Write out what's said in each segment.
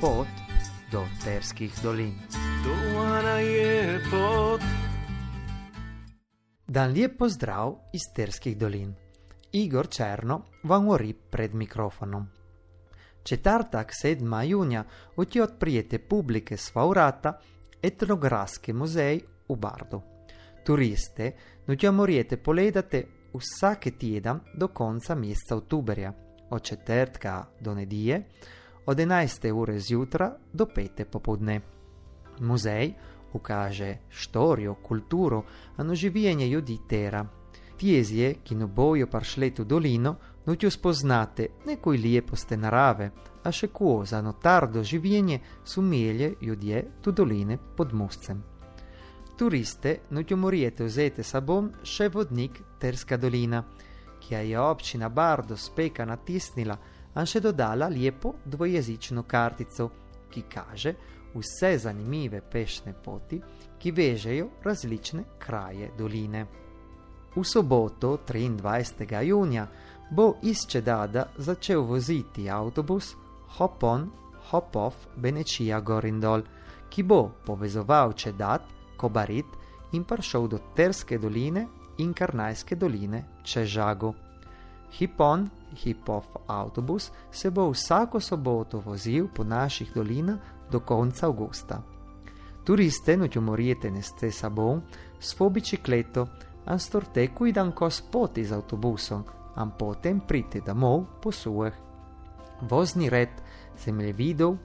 pot do Terskih dolin. Dolana je pot. Dan lijep pozdrav iz Terskih dolin. Igor Černo vam govori pred mikrofonom. Četrtak 7. junija uti odprijete publike sva urata etnografski muzej u Bardu. Turiste nutja morijete poledate vsake tjedan do konca mjeseca oktuberja, od četrtka do nedije, od 11. ure zjutra do 5. popodne. Muzej ukaže štorijo, kulturo, anoživijenje ljudi tera. Tjezije, ki no bojo paršlet v dolino, nutjo spoznate nekoj lijeposte narave, a še za notardo življenje sumelje ljudje tu doline pod mostcem. Turiste nutjo morijete vzeti sabom še vodnik Terska dolina, ki je občina Bardo speka natisnila, a še dodala lepo dvojezično kartico, ki kaže vse zanimive pešne poti, ki vežejo različne kraje doline. V soboto 23. junija bo iz Čedada začel voziti avtobus Hop on, Hop off Benečija Gorindol, ki bo povezoval Čedad, Kobarit in prišel do Terske doline in Karnajske doline Čežago. Hipon, hipov avtobus, se bo vsako soboto vozil po naših dolinah do konca avgusta. Turiste non ti moriete ne stessa bon, svo bicicletto, an storte cuidan cos potis autobusom, an potem prite da mou po sueh. Vozni red zemljevidov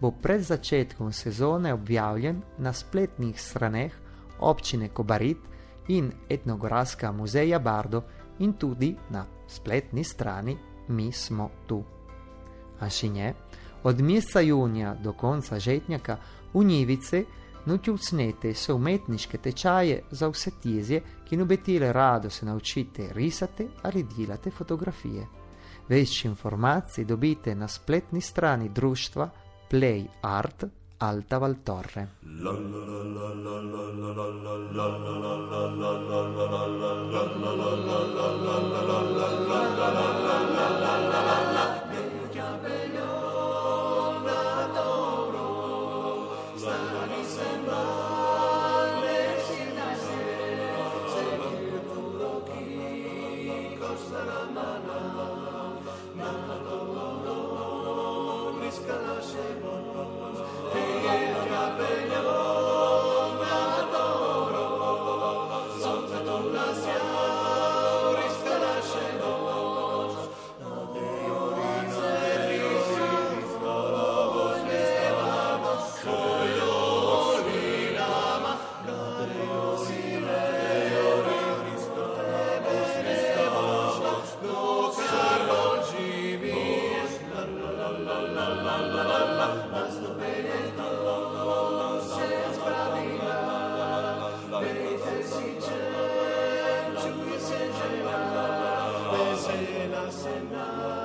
bo pred začetkom sezone objavljen na spletnih straneh občine Kobarit in etnografska muzeja Bardo in tudi na spletni strani Mi smo tu. A še nje, od meseca junija do konca žetnjaka v Njivice nutucnete so umetniške tečaje za vse tizje, ki nubetile rado se naučite risati ali delate fotografije. Več informacij dobite na spletni strani društva Play Art Alta Valtorre. Hashanah.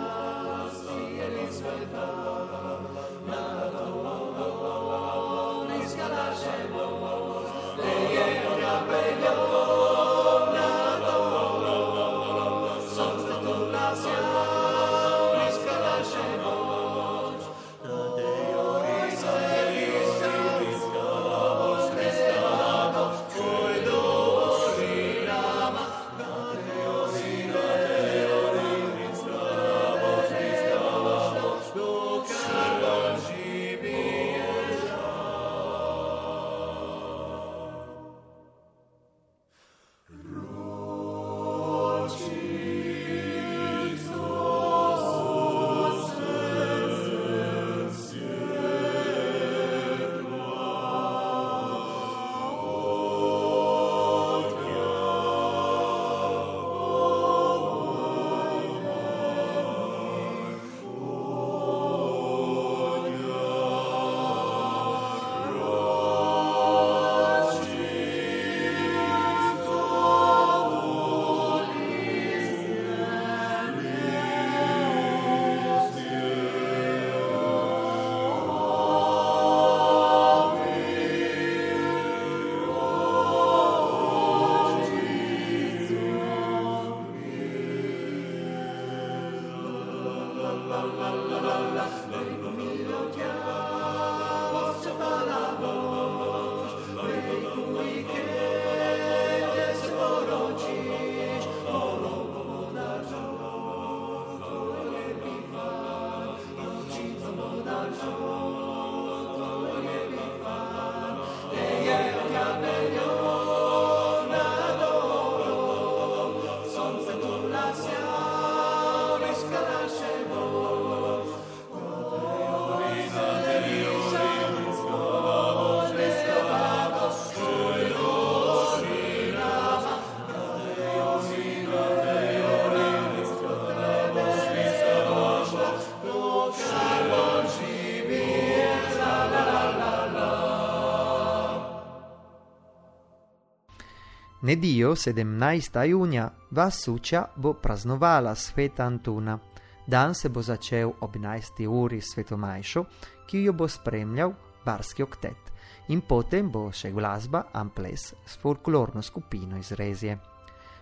Nedio 17. junija vas suča bo praznovala sveta Antuna. Dan se bo začel ob 11. uri svetomajšu, ki jo bo spremljal barski oktet. In potem bo še glasba Amples s folklorno skupino iz Rezije.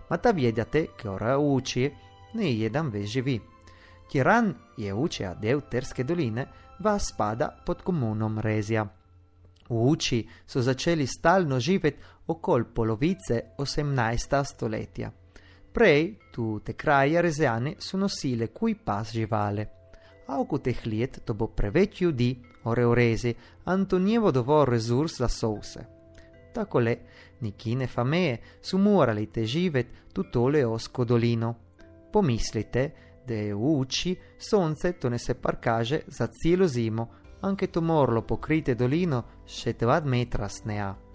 Ma ta vedete, che ora uči, ne jedan već živi. Tiran je učija del Terske doline, va spada pod komunom Rezija. V uči so začeli stalno živeti okoli polovice 18. stoletja. Prej tu te kraje rezejane so nosile kuj pas živale. A oko teh let to bo preveč ljudi, oreorezi, Antonijevo dovolj resurs za souse. Tako le, nikine fameje su morali te živeti tutto le osko dolino. Pomislite, da je v uči sonce to ne se parkaže za celo zimo, anche to morlo pokrite dolino še 2 metra snea.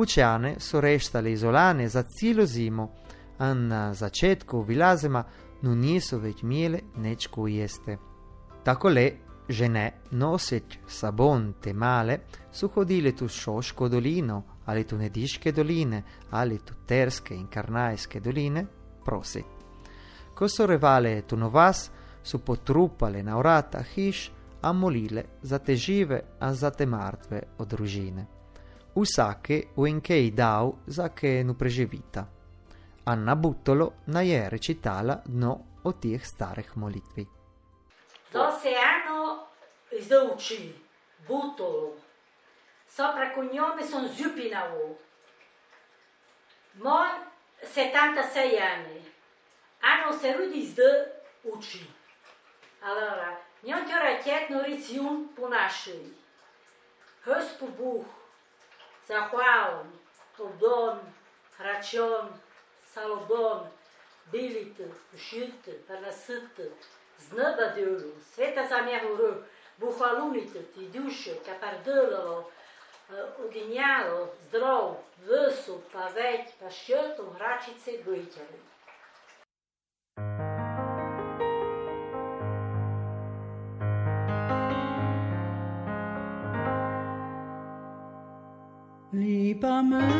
Učane so reštali izolane za celo zimo, a na začetku vilazema no niso več imele nečko jeste. Tako le, žene noseč sabon te male, so hodile tu Šoško dolino, ali tu Nediške doline, ali tu Terske in Karnajske doline, prosi. Ko so revale tu novas, so potrupale na vrata hiš, a molile za te žive, a za te mrtve od družine. Vsake v enkej dal, za ke nu preživita. Anna Buttolo na je recitala dno od teh starih molitvi. L'oceano izdauči, Buttolo, sopra cognome son Zupinao. Mon 76 anni, hanno serudi zde uči. Allora, Njën të raket në ricion punashëj. Hës për buh, Сафаон, Одон, Рачон, Салодон, Билите, Жилте, Панасите, Знъба Дюлю, Света Замяру, Бухалуните, Идюша, Капардълало, Огиняло, Здров, Въсо, Павет, Пашето, Мрачице, Гоителите. summer.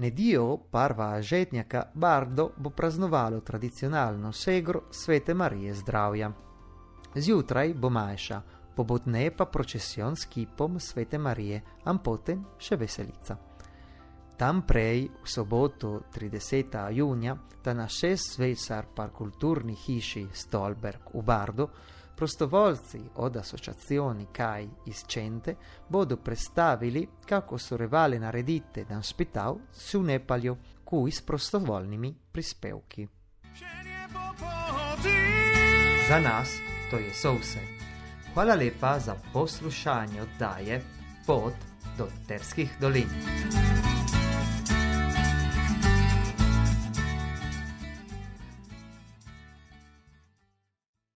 Nedio parva žetnjaka Bardo bo praznovalo tradicionalno segro Svete Marije zdravja. Zjutraj bo majša, pobotneje pa procesion s kipom Svete Marije, ampotem še veselica. Tam prej, v soboto 30. junija, da na šest svesar par kulturni hiši Stolberg v Bardo, prostovoljci od asociazioni Kaj iz Cente bodo predstavili, kako so revale naredite dan špital su Nepalju, kuj s prostovoljnimi prispevki. Za nas to je vse. Hvala lepa za poslušanje oddaje Pot do Terskih dolin.